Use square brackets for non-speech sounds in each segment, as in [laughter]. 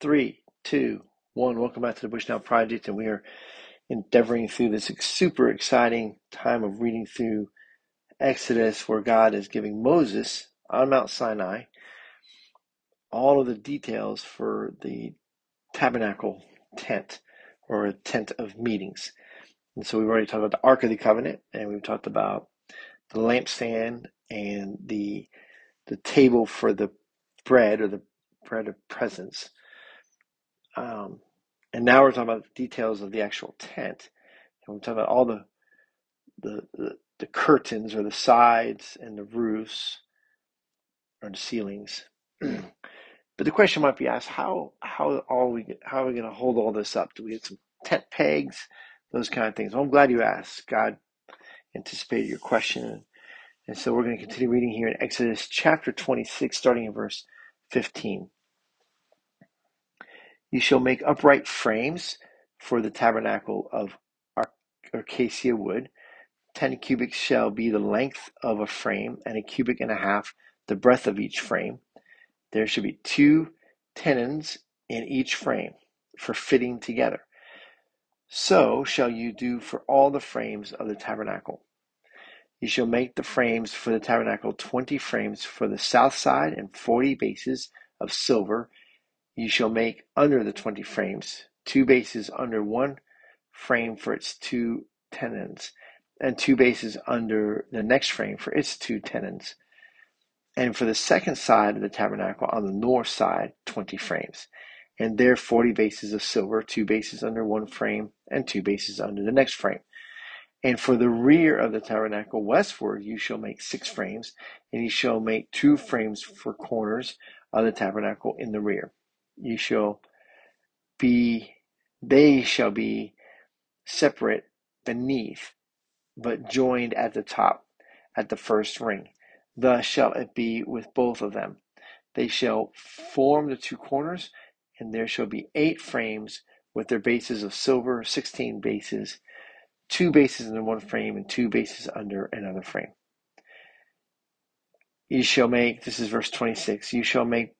Three, two, one. Welcome back to the Bushnell Project, and we are endeavoring through this super exciting time of reading through Exodus, where God is giving Moses on Mount Sinai all of the details for the tabernacle tent or a tent of meetings. And so we've already talked about the Ark of the Covenant, and we've talked about the lampstand and the the table for the bread or the bread of presence um, and now we're talking about the details of the actual tent. And we're talking about all the, the, the, the curtains or the sides and the roofs or the ceilings. [clears throat] but the question might be asked, how, how are we, how are we going to hold all this up? Do we get some tent pegs? Those kind of things. Well, I'm glad you asked. God anticipated your question. And so we're going to continue reading here in Exodus chapter 26, starting in verse 15. You shall make upright frames for the tabernacle of acacia wood. Ten cubits shall be the length of a frame, and a cubit and a half the breadth of each frame. There shall be two tenons in each frame for fitting together. So shall you do for all the frames of the tabernacle. You shall make the frames for the tabernacle twenty frames for the south side, and forty bases of silver you shall make under the twenty frames two bases under one frame for its two tenons, and two bases under the next frame for its two tenons. And for the second side of the tabernacle on the north side, twenty frames. And there forty bases of silver, two bases under one frame, and two bases under the next frame. And for the rear of the tabernacle westward, you shall make six frames, and you shall make two frames for corners of the tabernacle in the rear you shall be, they shall be separate beneath, but joined at the top, at the first ring. Thus shall it be with both of them. They shall form the two corners, and there shall be eight frames with their bases of silver, sixteen bases, two bases under one frame, and two bases under another frame. You shall make, this is verse 26, you shall make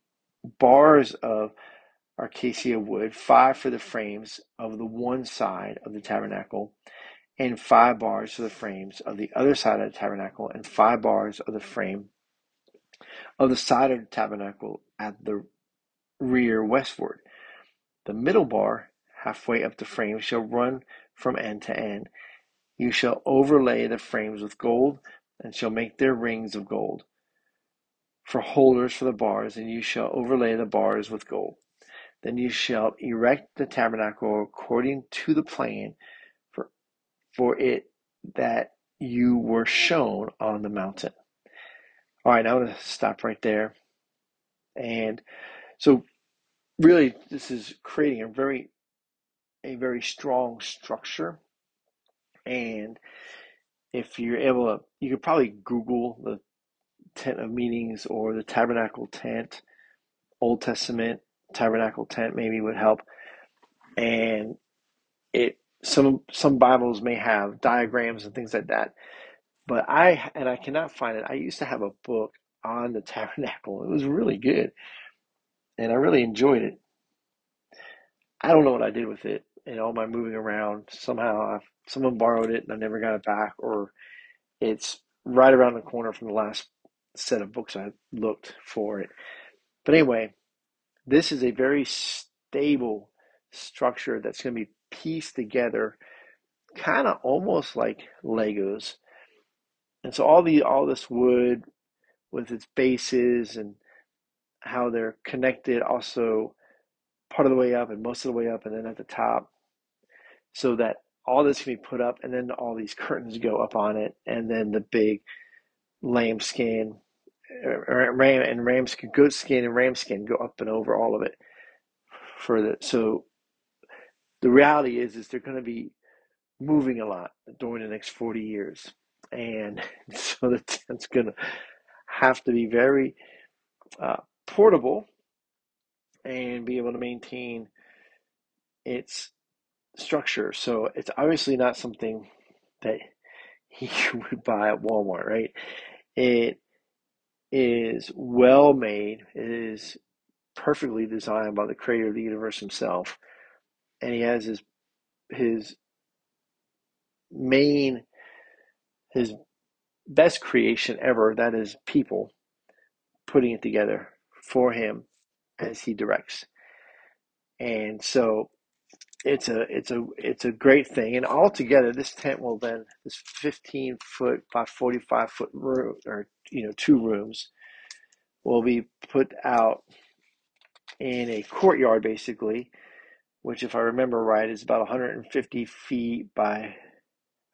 bars of acacia wood, five for the frames of the one side of the tabernacle, and five bars for the frames of the other side of the tabernacle, and five bars of the frame of the side of the tabernacle at the rear westward. The middle bar, halfway up the frame, shall run from end to end. You shall overlay the frames with gold, and shall make their rings of gold for holders for the bars, and you shall overlay the bars with gold. Then you shall erect the tabernacle according to the plan for, for it that you were shown on the mountain. All right, I'm going to stop right there. And so, really, this is creating a very, a very strong structure. And if you're able to, you could probably Google the tent of meetings or the tabernacle tent, Old Testament tabernacle tent maybe would help. And it some some Bibles may have diagrams and things like that. But I and I cannot find it. I used to have a book on the [laughs] tabernacle. It was really good. And I really enjoyed it. I don't know what I did with it and all my moving around. Somehow I've, someone borrowed it and I never got it back or it's right around the corner from the last set of books I looked for it. But anyway, this is a very stable structure that's going to be pieced together, kind of almost like Legos. And so all the all this wood with its bases and how they're connected also part of the way up and most of the way up and then at the top so that all this can be put up and then all these curtains go up on it and then the big lambskin ram and ram skin, goat skin and ram skin go up and over all of it for the so the reality is is they're going to be moving a lot during the next 40 years. And [laughs] so the tent's going to have to be very uh, portable and be able to maintain its structure. So it's obviously not something that [laughs] you would buy at walmart right? It is well made. It is perfectly designed by the creator of the universe himself. And he has his his main his best creation ever, that is people putting it together for him as he directs. And so it's a it's a it's a great thing. And altogether this tent will then this 15 foot by 45 foot room or you know two rooms will be put out in a courtyard basically, which if I remember right is about 150 feet by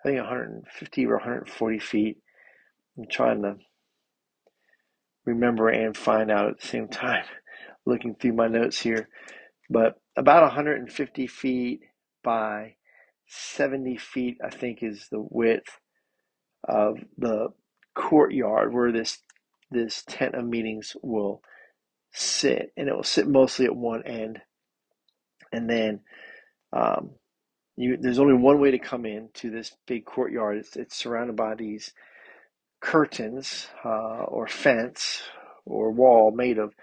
I think 150 or 140 feet. I'm trying to remember and find out at the same time, [laughs] looking through my notes here. But about 150 feet by 70 feet, I think, is the width of the courtyard where this this tent of meetings will sit, and it will sit mostly at one end, and then um, you, there's only one way to come in to this big courtyard. It's, it's surrounded by these curtains uh, or fence or wall made of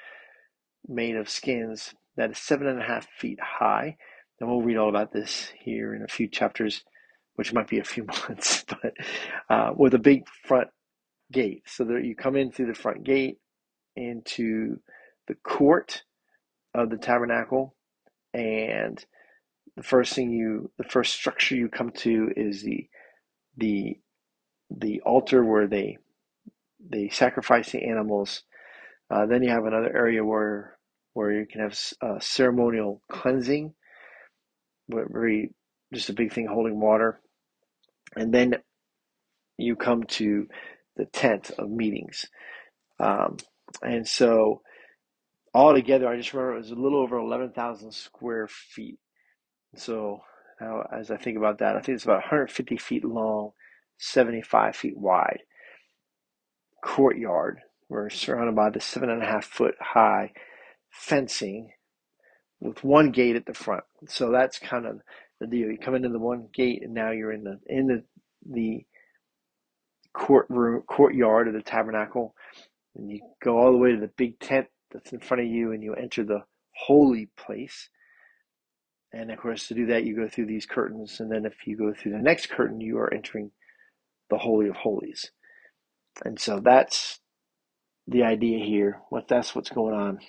made of skins that is seven and a half feet high. And we'll read all about this here in a few chapters, which might be a few [laughs] months, but uh, with a big front gate. So that you come in through the front gate into the court of the tabernacle, and the first thing you, the first structure you come to is the the the altar where they they sacrifice the animals. Uh, then you have another area where where you can have uh, ceremonial cleansing, very just a big thing holding water, and then you come to the tent of meetings, um, and so all together, I just remember it was a little over eleven thousand square feet. So now, as I think about that, I think it's about 150 feet long, 75 feet wide courtyard. We're surrounded by the seven and a half foot high fencing with one gate at the front. So that's kind of the deal. You come into the one gate, and now you're in the in the the courtroom courtyard of the tabernacle, and you go all the way to the big tent that's in front of you, and you enter the holy place. And of course, to do that, you go through these curtains, and then if you go through the next curtain, you are entering the holy of holies. And so that's the idea here. What that's what's going on.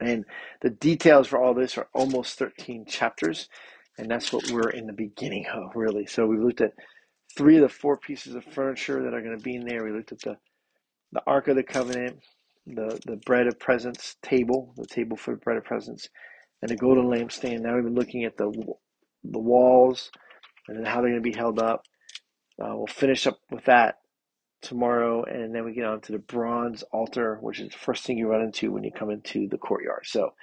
And the details for all this are almost 13 chapters, and that's what we're in the beginning of, really. So we've looked at three of the four pieces of furniture that are going to be in there. We looked at the the Ark of the Covenant, the the bread of presence table, the table for the bread of presence, and the golden lampstand. Now we've been looking at the the walls and how they're going to be held up. Uh, we'll finish up with that tomorrow, and then we get on to the bronze altar, which is the first thing you run into when you come into the courtyard. So,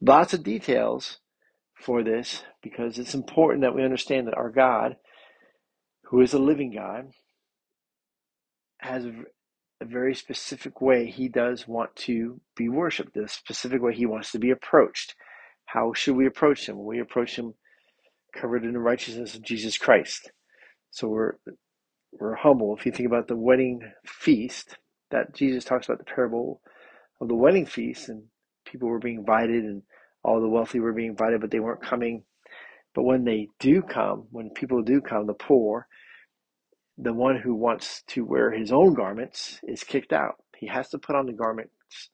lots of details for this because it's important that we understand that our God, who is a living God, has a, very specific way He does want to be worshiped, the specific way He wants to be approached. How should we approach Him? We approach Him covered in the righteousness of Jesus Christ. So we're we're humble. If you think about the wedding feast that Jesus talks about, the parable of the wedding feast, and people were being invited, and all the wealthy were being invited, but they weren't coming. But when they do come, when people do come, the poor, the one who wants to wear his own garments is kicked out. He has to put on the garments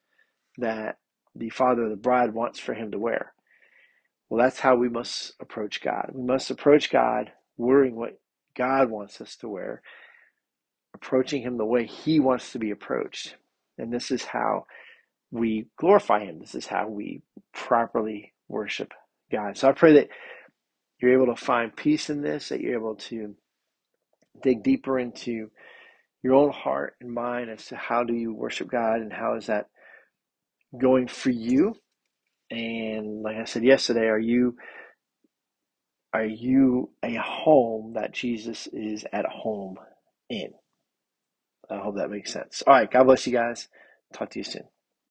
that the father of the bride wants for him to wear. Well, that's how we must approach God. We must approach God wearing what God wants us to wear, approaching Him the way He wants to be approached. And this is how we glorify Him. This is how we properly worship God. So I pray that you're able to find peace in this, that you're able to dig deeper into your own heart and mind as to how do you worship God and how is that going for you. And like I said yesterday, are you are you a home that Jesus is at home in? I hope that makes sense. All right. God bless you guys. Talk to you soon.